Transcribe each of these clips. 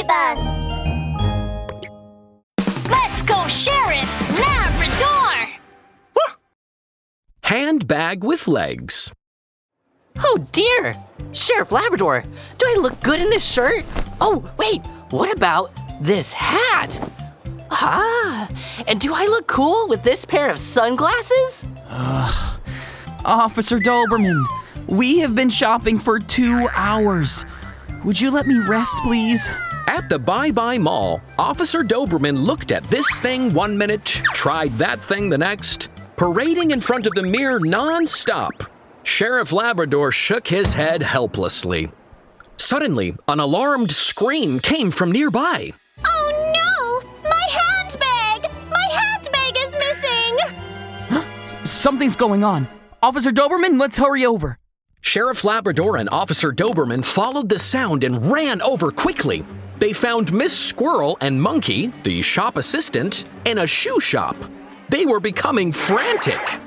Omnibus! Let's go, Sheriff Labrador! Handbag with legs. Oh dear! Sheriff Labrador, do I look good in this shirt? Oh, wait, what about this hat? Ah, and do I look cool with this pair of sunglasses? Officer Doberman, we have been shopping for two hours. Would you let me rest, please? At the Buy Buy Mall, Officer Doberman looked at this thing one minute, tried that thing the next, parading in front of the mirror non-stop. Sheriff Labrador shook his head helplessly. Suddenly, an alarmed scream came from nearby. Oh no! My handbag! My handbag is missing! Something's going on. Officer Doberman, let's hurry over. Sheriff Labrador and Officer Doberman followed the sound and ran over quickly. They found Miss Squirrel and Monkey, the shop assistant, in a shoe shop. They were becoming frantic.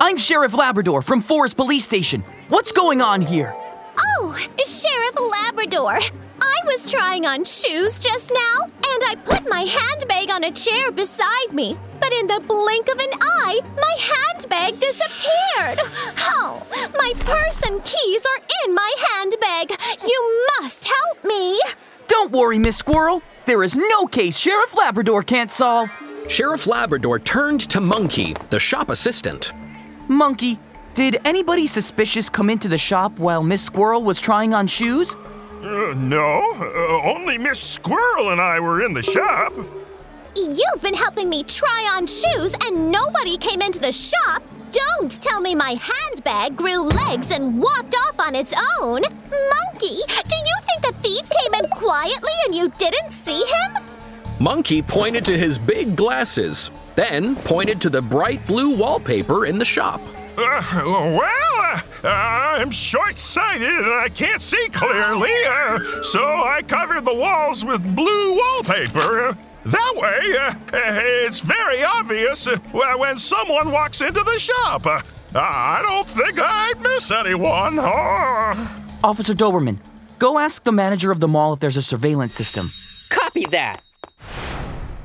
I'm Sheriff Labrador from Forest Police Station. What's going on here? Oh, Sheriff Labrador! I was trying on shoes just now, and I put my handbag on a chair beside me. But in the blink of an eye, my handbag disappeared. Oh, my purse and keys are in my handbag. You must help me. Don't worry, Miss Squirrel. There is no case Sheriff Labrador can't solve. Sheriff Labrador turned to Monkey, the shop assistant. Monkey, did anybody suspicious come into the shop while Miss Squirrel was trying on shoes? Uh, no, uh, only Miss Squirrel and I were in the shop. You've been helping me try on shoes, and nobody came into the shop. Don't tell me my handbag grew legs and walked off on its own. Monkey, you didn't see him? Monkey pointed to his big glasses, then pointed to the bright blue wallpaper in the shop. Uh, well, uh, I'm short sighted and I can't see clearly, uh, so I covered the walls with blue wallpaper. That way, uh, it's very obvious uh, when someone walks into the shop. Uh, I don't think I'd miss anyone. Oh. Officer Doberman, go ask the manager of the mall if there's a surveillance system. Copy that.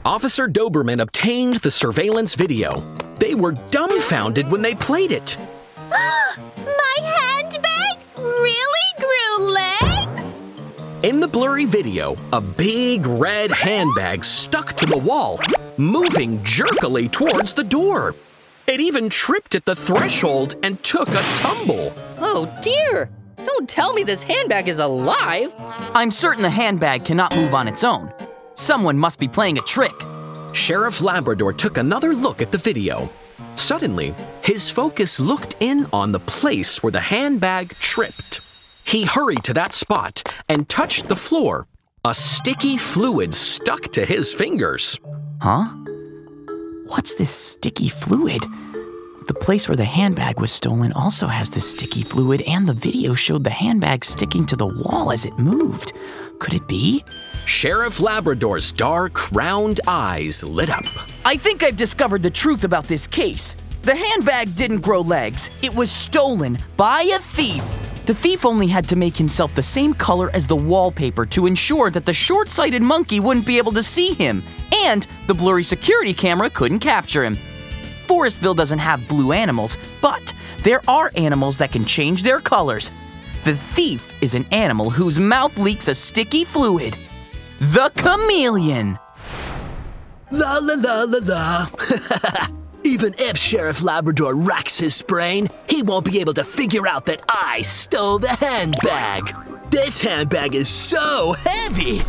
Officer Doberman obtained the surveillance video. They were dumbfounded when they played it. Ah, my handbag really grew legs? In the blurry video, a big red handbag stuck to the wall, moving jerkily towards the door. It even tripped at the threshold and took a tumble. Oh dear! Don't tell me this handbag is alive! I'm certain the handbag cannot move on its own. Someone must be playing a trick. Sheriff Labrador took another look at the video. Suddenly, his focus looked in on the place where the handbag tripped. He hurried to that spot and touched the floor. A sticky fluid stuck to his fingers. Huh? What's this sticky fluid? The place where the handbag was stolen also has this sticky fluid, and the video showed the handbag sticking to the wall as it moved. Could it be? Sheriff Labrador's dark, round eyes lit up. I think I've discovered the truth about this case. The handbag didn't grow legs, it was stolen by a thief. The thief only had to make himself the same color as the wallpaper to ensure that the short sighted monkey wouldn't be able to see him, and the blurry security camera couldn't capture him. Forestville doesn't have blue animals, but there are animals that can change their colors. The thief is an animal whose mouth leaks a sticky fluid. The chameleon. La la la la la. Even if Sheriff Labrador racks his brain, he won't be able to figure out that I stole the handbag. This handbag is so heavy.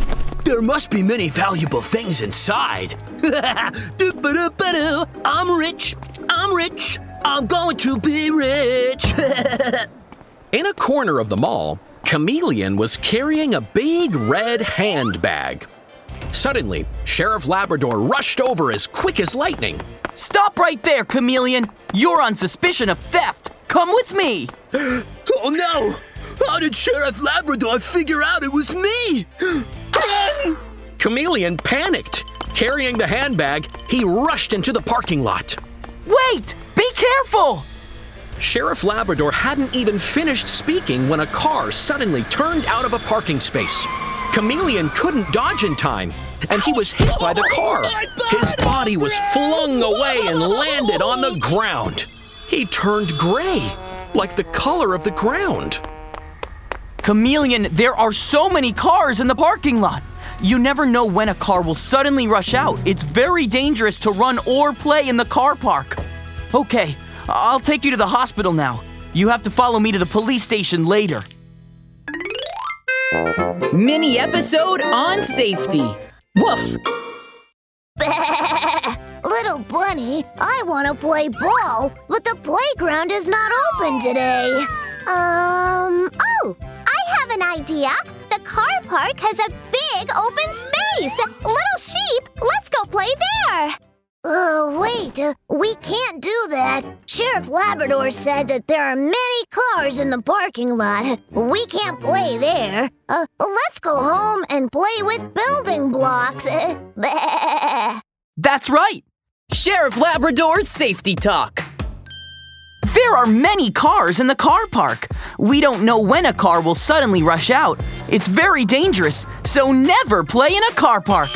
There must be many valuable things inside. I'm rich. I'm rich. I'm going to be rich. In a corner of the mall, Chameleon was carrying a big red handbag. Suddenly, Sheriff Labrador rushed over as quick as lightning. Stop right there, chameleon! You're on suspicion of theft! Come with me! oh no! How did Sheriff Labrador figure out it was me? Chameleon panicked. Carrying the handbag, he rushed into the parking lot. Wait! Be careful! Sheriff Labrador hadn't even finished speaking when a car suddenly turned out of a parking space. Chameleon couldn't dodge in time, and he was hit by the car. His body was flung away and landed on the ground. He turned gray, like the color of the ground. Chameleon, there are so many cars in the parking lot. You never know when a car will suddenly rush out. It's very dangerous to run or play in the car park. Okay, I'll take you to the hospital now. You have to follow me to the police station later. Mini episode on safety. Woof. Little bunny, I want to play ball, but the playground is not open today. Um, oh, I have an idea. The car park has a big open space. Little sheep, let's go play there. Uh, wait, uh, we can't do that. Sheriff Labrador said that there are many cars in the parking lot. We can't play there. Uh, let's go home and play with building blocks. That's right. Sheriff Labrador's safety talk. There are many cars in the car park. We don't know when a car will suddenly rush out. It's very dangerous, so never play in a car park.